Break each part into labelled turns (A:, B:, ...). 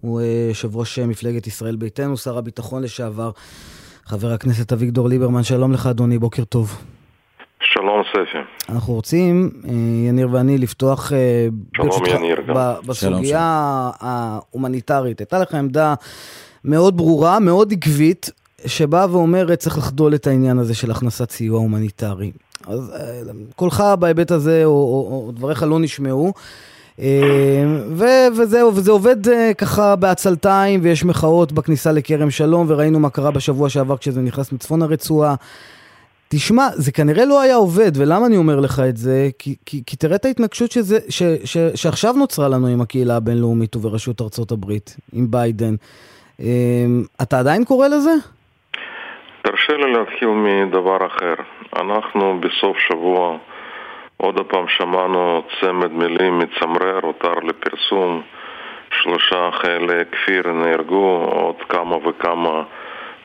A: הוא יושב ראש מפלגת ישראל ביתנו, שר הביטחון לשעבר, חבר הכנסת אביגדור ליברמן. שלום לך, אדוני, בוקר טוב.
B: שלום ספי.
A: אנחנו רוצים, יניר ואני, לפתוח
B: שלום יניר גם.
A: בסוגיה ההומניטרית. הייתה לך עמדה מאוד ברורה, מאוד עקבית, שבאה ואומרת צריך לחדול את העניין הזה של הכנסת סיוע הומניטרי. אז קולך בהיבט הזה, או, או, או דבריך לא נשמעו. ו- וזהו, וזה עובד ככה בעצלתיים, ויש מחאות בכניסה לכרם שלום, וראינו מה קרה בשבוע שעבר כשזה נכנס מצפון הרצועה. תשמע, זה כנראה לא היה עובד, ולמה אני אומר לך את זה? כי, כי, כי תראה את ההתנגשות שזה, ש, ש, שעכשיו נוצרה לנו עם הקהילה הבינלאומית ובראשות ארצות הברית, עם ביידן. אתה עדיין קורא לזה?
B: תרשה לי להתחיל מדבר אחר. אנחנו בסוף שבוע עוד פעם שמענו צמד מילים מצמרר, הותר לפרסום. שלושה חיילי כפיר נהרגו, עוד כמה וכמה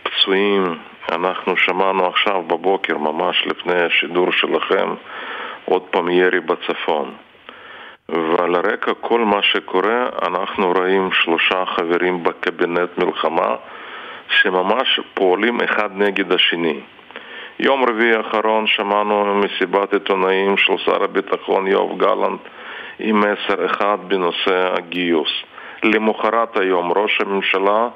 B: פצועים. אנחנו שמענו עכשיו בבוקר, ממש לפני השידור שלכם, עוד פעם ירי בצפון. ועל רקע כל מה שקורה, אנחנו רואים שלושה חברים בקבינט מלחמה שממש פועלים אחד נגד השני. יום רביעי האחרון שמענו מסיבת עיתונאים של שר הביטחון יואב גלנט עם מסר אחד בנושא הגיוס. למחרת היום ראש הממשלה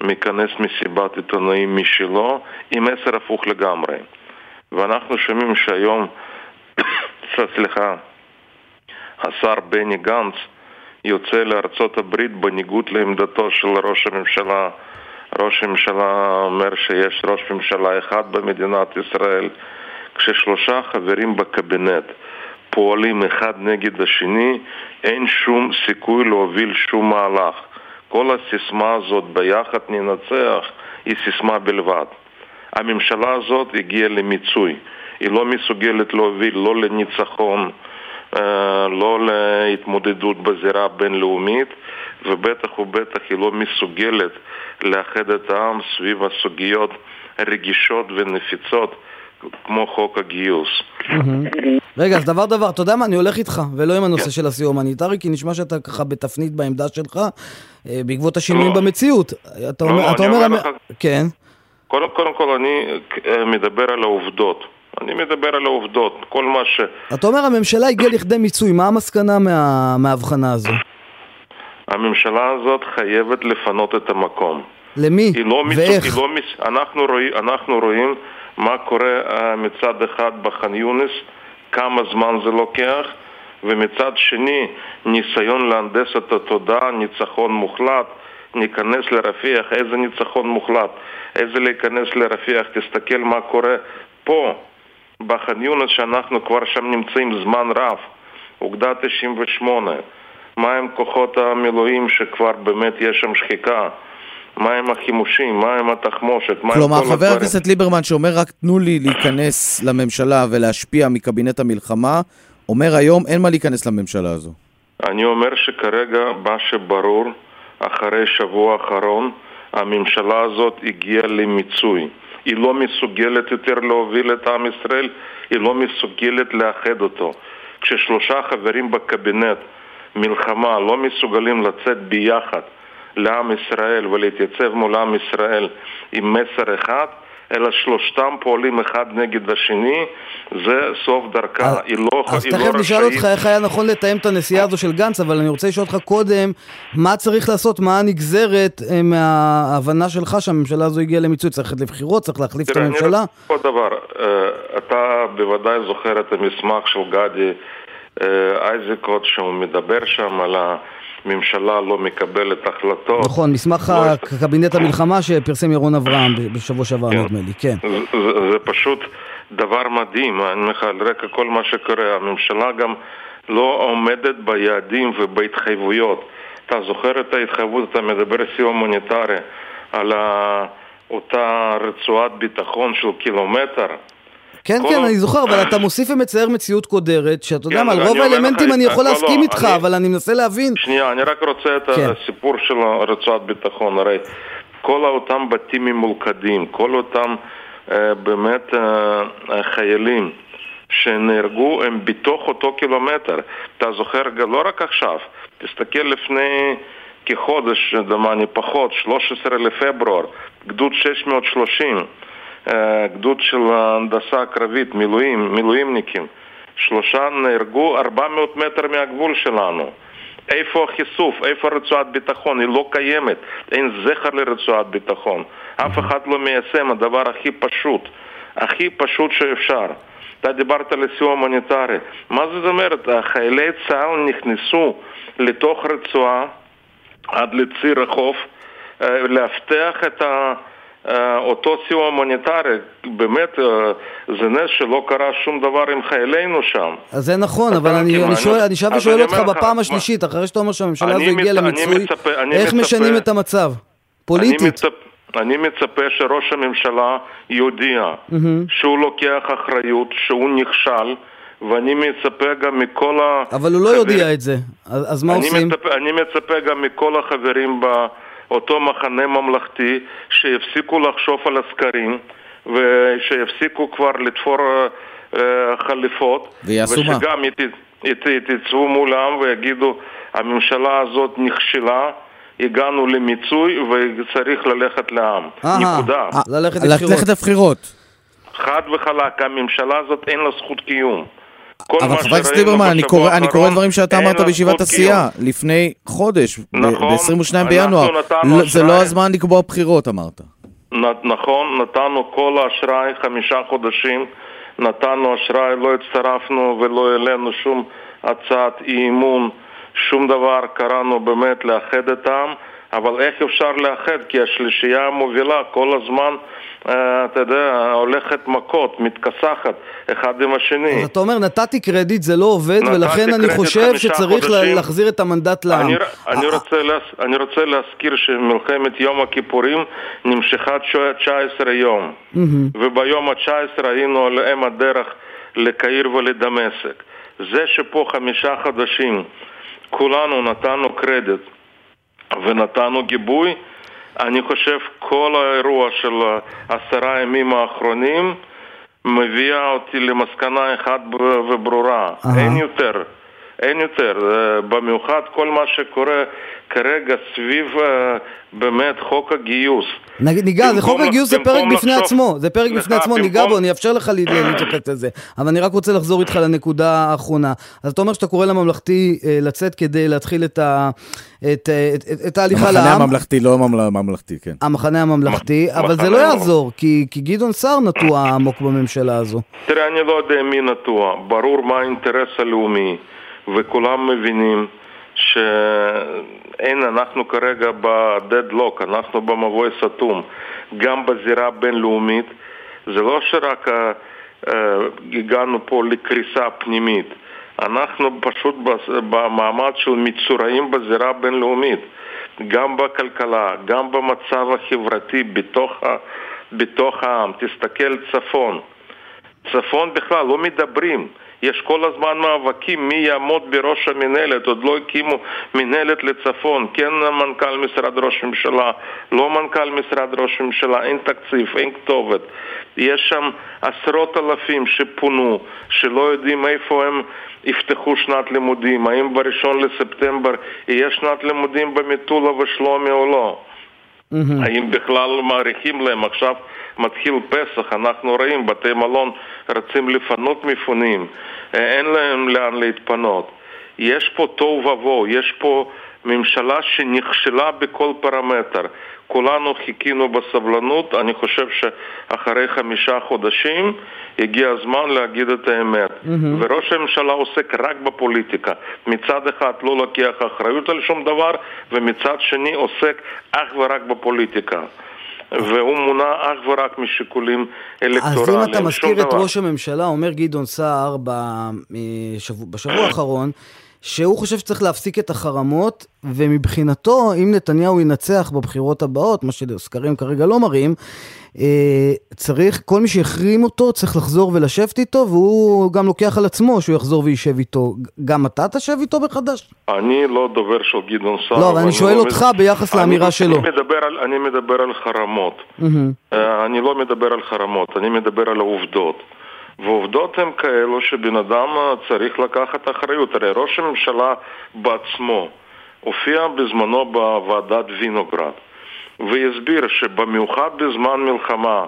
B: מכנס מסיבת עיתונאים משלו עם מסר הפוך לגמרי. ואנחנו שומעים שהיום, סליחה, השר בני גנץ יוצא לארצות הברית בניגוד לעמדתו של ראש הממשלה. ראש הממשלה אומר שיש ראש ממשלה אחד במדינת ישראל, כששלושה חברים בקבינט פועלים אחד נגד השני, אין שום סיכוי להוביל שום מהלך. כל הסיסמה הזאת ביחד ננצח היא סיסמה בלבד. הממשלה הזאת הגיעה למיצוי. היא לא מסוגלת להוביל לא לניצחון, לא להתמודדות בזירה הבינלאומית, ובטח ובטח היא לא מסוגלת לאחד את העם סביב הסוגיות רגישות ונפיצות כמו חוק הגיוס.
A: רגע, אז דבר דבר, אתה יודע מה, אני הולך איתך, ולא עם הנושא של הסיוע ההומניטרי, כי נשמע שאתה ככה בתפנית בעמדה שלך, בעקבות השינויים במציאות. אתה אומר...
B: לא.
A: כן.
B: קודם כל אני מדבר על העובדות. אני מדבר על העובדות, כל מה ש...
A: אתה אומר הממשלה הגיעה לכדי מיצוי, מה המסקנה מההבחנה הזו?
B: הממשלה הזאת חייבת לפנות את המקום.
A: למי?
B: לא
A: ואיך?
B: לא מס... אנחנו, רואים, אנחנו רואים מה קורה uh, מצד אחד בח'אן יונס, כמה זמן זה לוקח, ומצד שני ניסיון להנדס את התודעה, ניצחון מוחלט, ניכנס לרפיח, איזה ניצחון מוחלט, איזה להיכנס לרפיח, תסתכל מה קורה פה, בח'אן יונס, שאנחנו כבר שם נמצאים זמן רב, אוגדה 98, מה עם כוחות המילואים שכבר באמת יש שם שחיקה? מה עם החימושים? מה עם התחמושת?
A: כלומר, חבר הכנסת ליברמן שאומר רק תנו לי להיכנס לממשלה ולהשפיע מקבינט המלחמה, אומר היום אין מה להיכנס לממשלה הזו.
B: אני אומר שכרגע מה שברור, אחרי שבוע האחרון, הממשלה הזאת הגיעה למיצוי. היא לא מסוגלת יותר להוביל את עם ישראל, היא לא מסוגלת לאחד אותו. כששלושה חברים בקבינט מלחמה לא מסוגלים לצאת ביחד לעם ישראל ולהתייצב מול עם ישראל עם מסר אחד, אלא שלושתם פועלים אחד נגד השני, זה סוף דרכה,
A: אז,
B: היא לא
A: אז
B: היא
A: תכף
B: לא
A: נשאל
B: רשאית...
A: אותך איך היה נכון לתאם את הנסיעה הזו של גנץ, אבל אני רוצה לשאול אותך קודם, מה צריך לעשות, מה הנגזרת אה, מההבנה שלך שהממשלה הזו הגיעה למיצוי, צריך ללכת לבחירות, צריך להחליף את
B: תראה, אני
A: הממשלה?
B: רק- עוד דבר, אה, אתה בוודאי זוכר את המסמך של גדי אה, איזקוט, שהוא מדבר שם על הממשלה לא מקבלת החלטות.
A: נכון, מסמך
B: לא,
A: קבינט המלחמה שפרסם ירון אברהם בשבוע שעבר,
B: כן.
A: נדמה לי, כן.
B: זה, זה, זה פשוט דבר מדהים, אני אומר לך, על רקע כל מה שקורה, הממשלה גם לא עומדת ביעדים ובהתחייבויות. אתה זוכר את ההתחייבות, אתה מדבר סיוע הומניטרי על. אותה רצועת ביטחון של קילומטר.
A: כן,
B: כל
A: כן, אני זוכר, אבל אתה מוסיף ומצייר מציאות קודרת, שאתה יודע
B: כן,
A: מה, על רוב האלמנטים אני יכול
B: לא, לא,
A: להסכים איתך,
B: אני-
A: אבל אני מנסה להבין.
B: שנייה, אני רק רוצה את
A: כן.
B: הסיפור של רצועת ביטחון. הרי כל אותם בתים ממולכדים, כל אותם אה, באמת אה, חיילים שנהרגו הם בתוך אותו קילומטר. אתה זוכר, לא רק עכשיו, תסתכל לפני כחודש, דומני פחות, 13 לפברואר, גדוד 630, אה, גדוד של הנדסה קרבית, מילואים, מילואימניקים, שלושה נהרגו 400 מטר מהגבול שלנו. איפה החיסוף? איפה רצועת ביטחון? היא לא קיימת. אין זכר לרצועת ביטחון. אף אחד לא מיישם, הדבר הכי פשוט. הכי פשוט שאפשר. אתה דיברת על סיוע הומניטרי. מה זאת אומרת? חיילי צה"ל נכנסו לתוך רצועה עד לציר החוף, אה, לאבטח את ה... אותו סיוע הומניטרי, באמת זה נס שלא קרה שום דבר עם חיילינו שם.
A: אז זה נכון, אבל אני, אני, שואל, אני שב ושואל אותך בפעם השלישית, אחרי שאתה אומר שהממשלה הזו הגיעה למיצוי, איך משנים את המצב? פוליטית. אני מצפה,
B: אני מצפה שראש הממשלה יודיע mm-hmm. שהוא לוקח אחריות, שהוא נכשל, ואני מצפה גם מכל ה...
A: אבל הוא לא יודע את זה, אז מה
B: אני
A: עושים?
B: מצפה, אני מצפה גם מכל החברים באותו מחנה ממלכתי שיפסיקו לחשוב על הסקרים ושיפסיקו כבר לתפור uh, חליפות.
C: ויעשו מה?
B: ושגם יתייצבו מולם ויגידו הממשלה הזאת נכשלה הגענו למיצוי וצריך ללכת לעם. נקודה.
C: ללכת לבחירות.
B: חד וחלק, הממשלה הזאת אין לה זכות קיום.
C: אבל חבר הכנסת ליברמן, אני קורא דברים שאתה אמרת בישיבת הסיעה לפני חודש,
B: נכון,
C: ב-22 בינואר. זה לא הזמן לקבוע בחירות, אמרת.
B: נכון, נתנו כל האשראי, חמישה חודשים, נתנו אשראי, לא הצטרפנו ולא העלינו שום הצעת אי אמון. שום דבר, קראנו באמת לאחד את העם, אבל איך אפשר לאחד? כי השלישייה המובילה כל הזמן, אה, אתה יודע, הולכת מכות, מתכסחת אחד עם השני.
A: אז אתה אומר, נתתי קרדיט, זה לא עובד, ולכן אני חושב שצריך חודשים. להחזיר את המנדט לעם.
B: אני, אני, רוצה, להז, אני רוצה להזכיר שמלחמת יום הכיפורים נמשכה 19 יום. וביום ה-19 היינו על אם הדרך לקהיר ולדמשק. זה שפה חמישה חודשים כולנו נתנו קרדיט ונתנו גיבוי. אני חושב כל האירוע של עשרה ימים האחרונים מביאה אותי למסקנה אחת וברורה, uh-huh. אין יותר. אין יותר, אה, במיוחד כל מה שקורה כרגע סביב אה, באמת חוק הגיוס.
A: נגיד, ניגע, זה חוק הגיוס זה פרק בפני עצמו, זה פרק בפני עצמו, ניגע בו, אני אאפשר לך להתייחס לזה, אבל אני רק רוצה לחזור איתך לנקודה האחרונה. אז אתה אומר שאתה קורא לממלכתי אה, לצאת כדי להתחיל את ההליכה לעם.
C: המחנה הממלכתי, לא הממלכתי, כן.
A: המחנה הממלכתי, אבל זה לא יעזור, כי גדעון סער נטוע עמוק בממשלה הזו.
B: תראה, אני לא יודע מי נטוע, ברור מה האינטרס הלאומי. וכולם מבינים שאין, אנחנו כרגע בדדלוק, אנחנו במבוי סתום, גם בזירה הבינלאומית. זה לא שרק uh, הגענו פה לקריסה פנימית, אנחנו פשוט במעמד של מצורעים בזירה הבינלאומית, גם בכלכלה, גם במצב החברתי בתוך, בתוך העם. תסתכל צפון. צפון בכלל לא מדברים. יש כל הזמן מאבקים מי יעמוד בראש המינהלת, עוד לא הקימו מינהלת לצפון, כן מנכ"ל משרד ראש הממשלה, לא מנכ"ל משרד ראש הממשלה, אין תקציב, אין כתובת. יש שם עשרות אלפים שפונו, שלא יודעים איפה הם יפתחו שנת לימודים, האם בראשון לספטמבר יהיה שנת לימודים במטולה ושלומי או לא. Mm-hmm. האם בכלל מעריכים להם עכשיו מתחיל פסח, אנחנו רואים בתי מלון רצים לפנות מפונים, אה, אין להם לאן להתפנות. יש פה תוהו ובוהו, יש פה ממשלה שנכשלה בכל פרמטר. כולנו חיכינו בסבלנות, אני חושב שאחרי חמישה חודשים הגיע הזמן להגיד את האמת. Mm-hmm. וראש הממשלה עוסק רק בפוליטיקה. מצד אחד לא לוקח אחריות על שום דבר, ומצד שני עוסק אך ורק בפוליטיקה. והוא מונע אך ורק משיקולים אלקטורליים.
A: אז אם אתה מזכיר את דבר. ראש הממשלה, אומר גדעון סער בשבוע, בשבוע האחרון, שהוא חושב שצריך להפסיק את החרמות, ומבחינתו, אם נתניהו ינצח בבחירות הבאות, מה שסקרים כרגע לא מראים, אה, צריך, כל מי שהחרים אותו צריך לחזור ולשבת איתו, והוא גם לוקח על עצמו שהוא יחזור וישב איתו. גם אתה תשב איתו מחדש?
B: אני לא דובר של גדעון סער.
A: לא, אבל אני שואל לא אותך מד... ביחס לאמירה שלו.
B: אני מדבר על, אני מדבר על חרמות. Mm-hmm. אני לא מדבר על חרמות, אני מדבר על העובדות. ועובדות הן כאלו שבן אדם צריך לקחת אחריות. הרי ראש הממשלה בעצמו, הופיע בזמנו בוועדת וינוגרד והסביר שבמיוחד בזמן מלחמה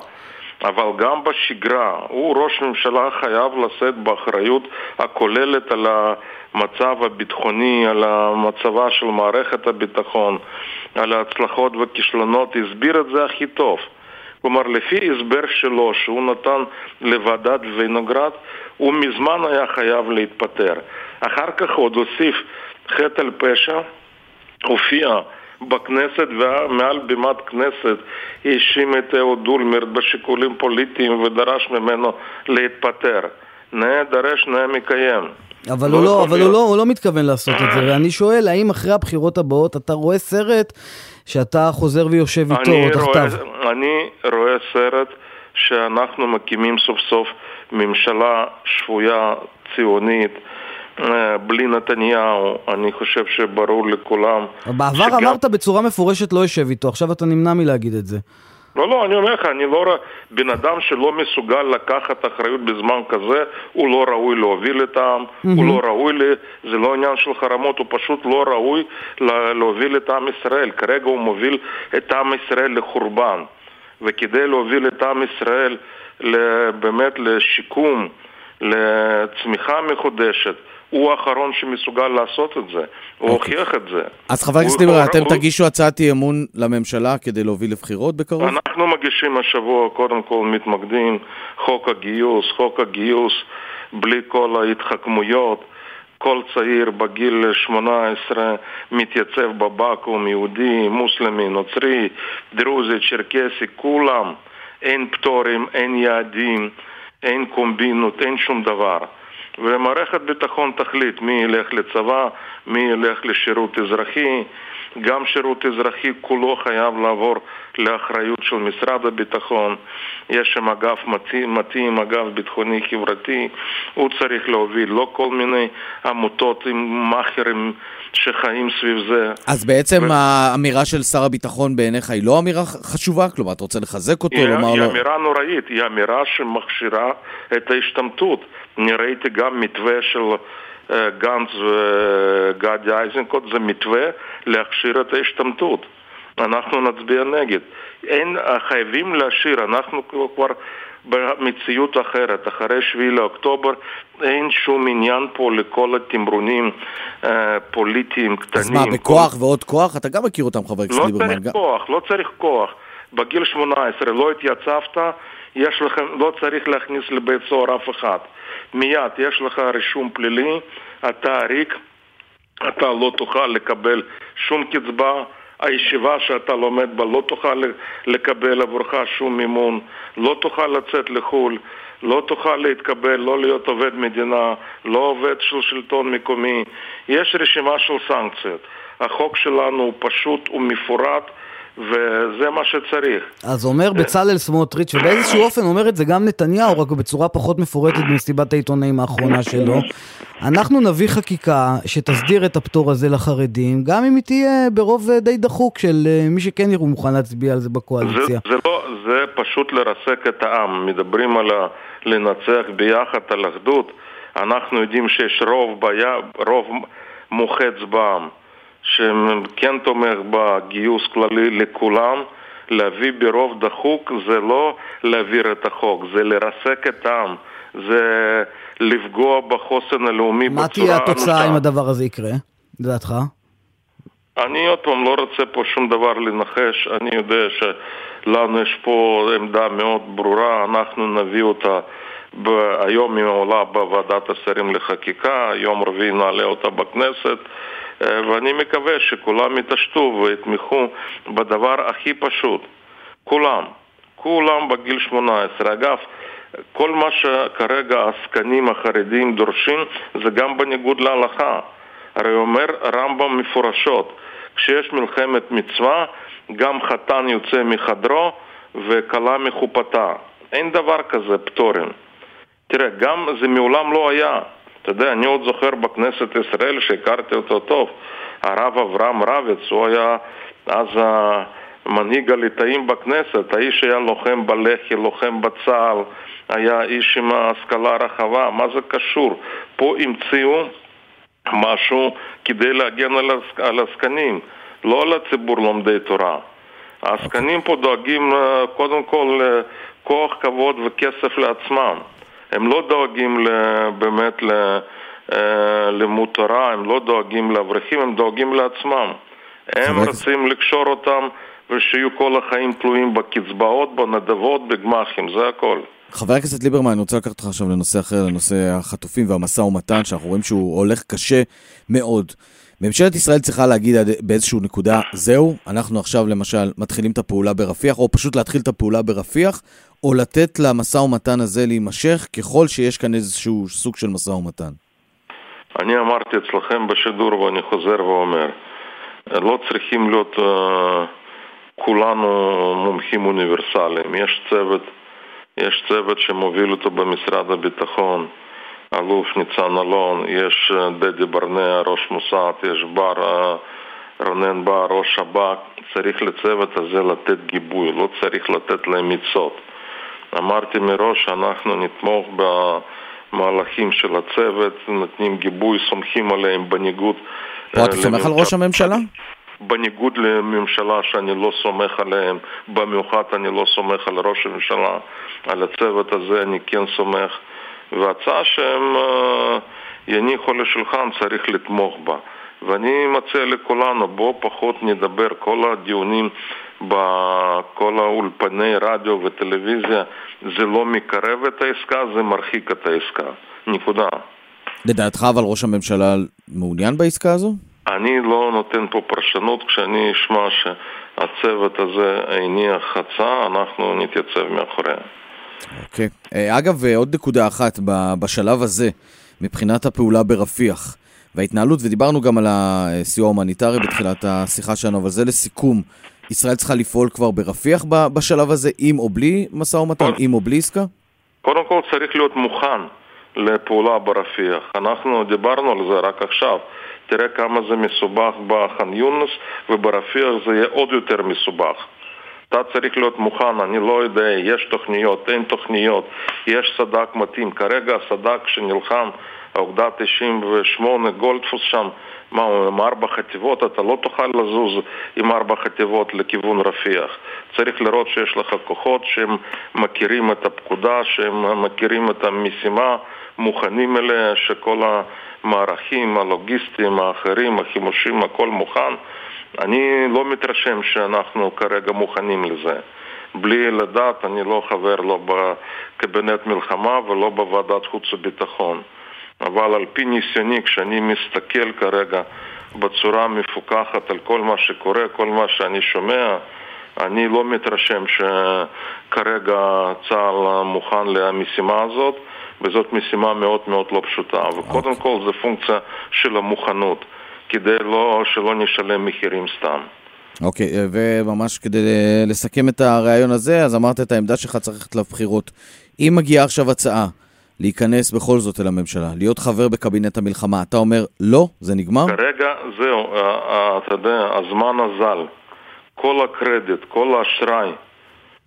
B: אבל גם בשגרה הוא ראש ממשלה חייב לשאת באחריות הכוללת על המצב הביטחוני, על המצבה של מערכת הביטחון, על ההצלחות והכישלונות, הסביר את זה הכי טוב. כלומר, לפי הסבר שלו שהוא נתן לוועדת וינוגרד, הוא מזמן היה חייב להתפטר. אחר כך עוד הוסיף חטא על פשע, הופיע בכנסת ומעל בימת כנסת האשים את אהוד אולמרט בשיקולים פוליטיים ודרש ממנו להתפטר. נאה דרש נאה מקיים.
A: אבל, לא הוא, לא, אבל הוא, לא, הוא לא מתכוון לעשות את זה, ואני שואל, האם אחרי הבחירות הבאות אתה רואה סרט שאתה חוזר ויושב איתו או תחתיו?
B: אני רואה סרט שאנחנו מקימים סוף סוף ממשלה שפויה, ציונית, אה, בלי נתניהו, אני חושב שברור לכולם...
A: בעבר שגם... אמרת בצורה מפורשת לא יושב איתו, עכשיו אתה נמנע מלהגיד את זה.
B: לא, לא, אני אומר לך, אני לא רואה, בן אדם שלא מסוגל לקחת אחריות בזמן כזה, הוא לא ראוי להוביל את העם, mm-hmm. הוא לא ראוי, ל... זה לא עניין של חרמות, הוא פשוט לא ראוי לה... להוביל את עם ישראל. כרגע הוא מוביל את עם ישראל לחורבן. וכדי להוביל את עם ישראל באמת לשיקום, לצמיחה מחודשת, הוא האחרון שמסוגל לעשות את זה, הוא אוקיי. הוכיח את זה.
C: אז חבר הכנסת ליברמן, אתם הוא... תגישו הצעת אי אמון לממשלה כדי להוביל לבחירות בקרוב?
B: אנחנו מגישים השבוע, קודם כל מתמקדים, חוק הגיוס, חוק הגיוס בלי כל ההתחכמויות. כל צעיר בגיל 18 מתייצב בבקו"ם, יהודי, מוסלמי, נוצרי, דרוזי, צ'רקסי, כולם. אין פטורים, אין יעדים, אין קומבינות, אין שום דבר. ומערכת ביטחון תחליט מי ילך לצבא, מי ילך לשירות אזרחי. גם שירות אזרחי כולו חייב לעבור לאחריות של משרד הביטחון. יש שם אגף מתאים, מתאים, אגף ביטחוני חברתי, הוא צריך להוביל, לא כל מיני עמותות עם מאכערים שחיים סביב זה.
C: אז בעצם ו... האמירה של שר הביטחון בעיניך היא לא אמירה חשובה? כלומר, אתה רוצה לחזק אותו, היא,
B: לומר
C: היא.
B: היא אמירה נוראית, היא אמירה שמכשירה את ההשתמטות. אני ראיתי גם מתווה של... אה, גנץ וגדי איזנקוט זה מתווה להכשיר את ההשתמטות. אנחנו נצביע נגד. אין, חייבים להשאיר, אנחנו כבר במציאות אחרת. אחרי 7 לאוקטובר אין שום עניין פה לכל התמרונים אה, פוליטיים קטנים.
C: אז מה, בכוח כל... ועוד כוח? אתה גם מכיר אותם, חבר הכנסת
B: לא
C: ליברמן.
B: לא צריך כוח, לא צריך כוח. בגיל 18 לא התייצבת, יש לכם, לא צריך להכניס לבית סוהר אף אחד. מיד יש לך רישום פלילי, אתה ריק, אתה לא תוכל לקבל שום קצבה, הישיבה שאתה לומד בה לא תוכל לקבל עבורך שום מימון, לא תוכל לצאת לחו"ל, לא תוכל להתקבל, לא להיות עובד מדינה, לא עובד של שלטון מקומי. יש רשימה של סנקציות. החוק שלנו הוא פשוט ומפורט. וזה מה שצריך.
A: אז אומר בצלאל סמוטריץ', ובאיזשהו אופן אומר את זה גם נתניהו, רק בצורה פחות מפורטת במסיבת העיתונאים האחרונה שלו. אנחנו נביא חקיקה שתסדיר את הפטור הזה לחרדים, גם אם היא תהיה ברוב די דחוק של אה, מי שכן יראו מוכן להצביע על זה בקואליציה.
B: זה, זה, לא, זה פשוט לרסק את העם. מדברים על ה... לנצח ביחד על אחדות. אנחנו יודעים שיש רוב, ביה, רוב מוחץ בעם. שכן תומך בגיוס כללי לכולם, להביא ברוב דחוק זה לא להעביר את החוק, זה לרסק את העם, זה לפגוע בחוסן הלאומי
A: בצורה אנושה. מה תהיה התוצאה אם הדבר הזה יקרה, לדעתך?
B: אני עוד פעם לא רוצה פה שום דבר לנחש, אני יודע שלנו יש פה עמדה מאוד ברורה, אנחנו נביא אותה היום היא עולה בוועדת השרים לחקיקה, יום רביעי נעלה אותה בכנסת ואני מקווה שכולם יתעשתו ויתמכו בדבר הכי פשוט. כולם. כולם בגיל 18. אגב, כל מה שכרגע העסקנים החרדים דורשים זה גם בניגוד להלכה. הרי אומר רמב"ם מפורשות, כשיש מלחמת מצווה, גם חתן יוצא מחדרו וכלה מחופתה. אין דבר כזה פטורים. תראה, גם זה מעולם לא היה. אתה יודע, אני עוד זוכר בכנסת ישראל שהכרתי אותו טוב, הרב אברהם רביץ, הוא היה אז מנהיג הליטאים בכנסת, האיש היה לוחם בלח"י, לוחם בצה"ל, היה איש עם השכלה רחבה, מה זה קשור? פה המציאו משהו כדי להגן על הזקנים, לא על הציבור לומדי תורה. העסקנים פה דואגים אה, קודם כל לכוח, כבוד וכסף לעצמם. הם לא דואגים באמת ללימוד תורה, הם לא דואגים לאברכים, הם דואגים לעצמם. הם רוצים לקשור אותם ושיהיו כל החיים תלויים בקצבאות, בנדבות, בגמ"חים, זה הכל.
C: חבר הכנסת ליברמן, אני רוצה לקחת אותך עכשיו לנושא אחר, לנושא החטופים והמשא ומתן, שאנחנו רואים שהוא הולך קשה מאוד. ממשלת ישראל צריכה להגיד באיזושהי נקודה, זהו, אנחנו עכשיו למשל מתחילים את הפעולה ברפיח, או פשוט להתחיל את הפעולה ברפיח, או לתת למשא ומתן הזה להימשך, ככל שיש כאן איזשהו סוג של משא ומתן.
B: אני אמרתי אצלכם בשידור, ואני חוזר ואומר, לא צריכים להיות uh, כולנו מומחים אוניברסליים. יש צוות, יש צוות שמוביל אותו במשרד הביטחון. אלוף ניצן אלון, יש אה, דדי ברנע, ראש מוסד, יש בר, אה, רונן בר, ראש שב"כ, צריך לצוות הזה לתת גיבוי, לא צריך לתת להם עצות. אמרתי מראש שאנחנו נתמוך במהלכים של הצוות, נותנים גיבוי, סומכים עליהם בניגוד...
C: פה אתה סומך על ראש הממשלה?
B: בניגוד לממשלה שאני לא סומך עליהם, במיוחד אני לא סומך על ראש הממשלה, על הצוות הזה אני כן סומך. והצעה שהם אה, יניחו לשולחן צריך לתמוך בה. ואני מציע לכולנו, בואו פחות נדבר, כל הדיונים בכל האולפני רדיו וטלוויזיה, זה לא מקרב את העסקה, זה מרחיק את העסקה. נקודה.
C: לדעתך אבל ראש הממשלה מעוניין בעסקה הזו?
B: אני לא נותן פה פרשנות, כשאני אשמע שהצוות הזה הניח הצעה, אנחנו נתייצב מאחוריה.
C: אוקיי. אה, אגב, אה, עוד נקודה אחת בשלב הזה, מבחינת הפעולה ברפיח וההתנהלות, ודיברנו גם על הסיוע ההומניטרי בתחילת השיחה שלנו, אבל זה לסיכום. ישראל צריכה לפעול כבר ברפיח בשלב הזה, עם או בלי משא ומתן, עם או בלי עסקה?
B: קודם כל צריך להיות מוכן לפעולה ברפיח. אנחנו דיברנו על זה רק עכשיו. תראה כמה זה מסובך בח'אן יונס, וברפיח זה יהיה עוד יותר מסובך. אתה צריך להיות מוכן, אני לא יודע, יש תוכניות, אין תוכניות, יש סד"כ מתאים. כרגע הסד"כ שנלחם, האוגדה 98, גולדפוס שם, מה, הוא עם ארבע חטיבות, אתה לא תוכל לזוז עם ארבע חטיבות לכיוון רפיח. צריך לראות שיש לך כוחות שהם מכירים את הפקודה, שהם מכירים את המשימה, מוכנים אליה, שכל המערכים הלוגיסטיים האחרים, החימושים, הכל מוכן. אני לא מתרשם שאנחנו כרגע מוכנים לזה. בלי לדעת, אני לא חבר לא בקבינט מלחמה ולא בוועדת חוץ וביטחון. אבל על פי ניסיוני, כשאני מסתכל כרגע בצורה מפוקחת על כל מה שקורה, כל מה שאני שומע, אני לא מתרשם שכרגע צה"ל מוכן למשימה הזאת, וזאת משימה מאוד מאוד לא פשוטה. וקודם אוקיי. כל זה פונקציה של המוכנות. כדי לא, שלא נשלם מחירים סתם.
C: אוקיי, okay, וממש כדי לסכם את הרעיון הזה, אז אמרת את העמדה שלך צריך ללכת לבחירות. אם מגיעה עכשיו הצעה להיכנס בכל זאת אל הממשלה, להיות חבר בקבינט המלחמה, אתה אומר לא? זה נגמר?
B: כרגע זהו, אתה יודע, הזמן אזל. כל הקרדיט, כל האשראי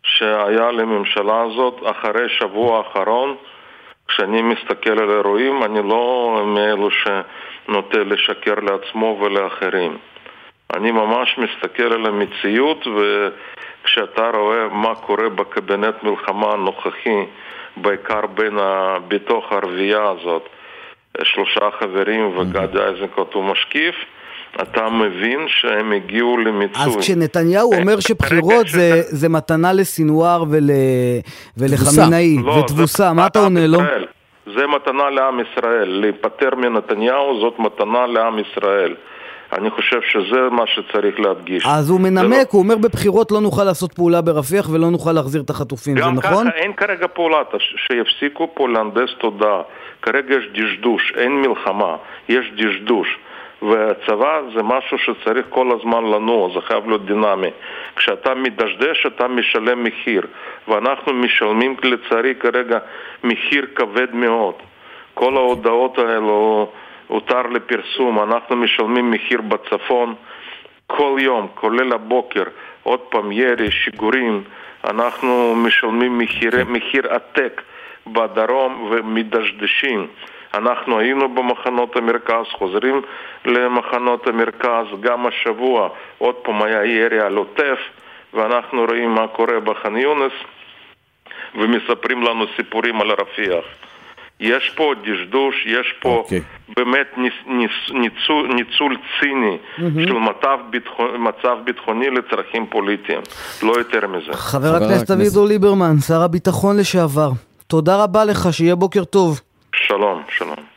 B: שהיה לממשלה הזאת אחרי שבוע האחרון, כשאני מסתכל על אירועים, אני לא מאלו ש... נוטה לשקר לעצמו ולאחרים. אני ממש מסתכל על המציאות וכשאתה רואה מה קורה בקבינט מלחמה הנוכחי, בעיקר בין ה... בתוך הרביעייה הזאת, שלושה חברים וגדי איזנקוט הוא משקיף, אתה מבין שהם הגיעו למיצוי.
A: אז כשנתניהו אומר שבחירות זה, זה מתנה לסינואר ול, ולחמינאי לא, ותבוסה, מה אתה עונה לו?
B: זה מתנה לעם ישראל. להיפטר מנתניהו זאת מתנה לעם ישראל. אני חושב שזה מה שצריך להדגיש.
A: אז הוא מנמק, לא... הוא אומר בבחירות לא נוכל לעשות פעולה ברפיח ולא נוכל להחזיר את החטופים, זה נכון? גם ככה
B: אין כרגע פעולה, שיפסיקו פה להנדס תודעה. כרגע יש דשדוש, אין מלחמה, יש דשדוש. והצבא זה משהו שצריך כל הזמן לנוע, זה חייב להיות דינמי. כשאתה מדשדש אתה משלם מחיר, ואנחנו משלמים לצערי כרגע מחיר כבד מאוד. כל ההודעות האלו הותר לפרסום, אנחנו משלמים מחיר בצפון כל יום, כולל הבוקר, עוד פעם ירי, שיגורים, אנחנו משלמים מחיר, מחיר עתק בדרום ומדשדשים. אנחנו היינו במחנות המרכז, חוזרים למחנות המרכז, גם השבוע עוד פעם היה ירי על עוטף, ואנחנו רואים מה קורה בח'אן יונס, ומספרים לנו סיפורים על רפיח. יש פה דשדוש, יש פה okay. אוקיי. באמת ניס, ניס, ניצול, ניצול ציני mm-hmm. של מצב, ביטחון, מצב ביטחוני לצרכים פוליטיים, לא יותר מזה.
A: חבר הכנסת אביגדור ליברמן, שר הביטחון לשעבר, תודה רבה לך, שיהיה בוקר טוב.
B: שלום, שלום.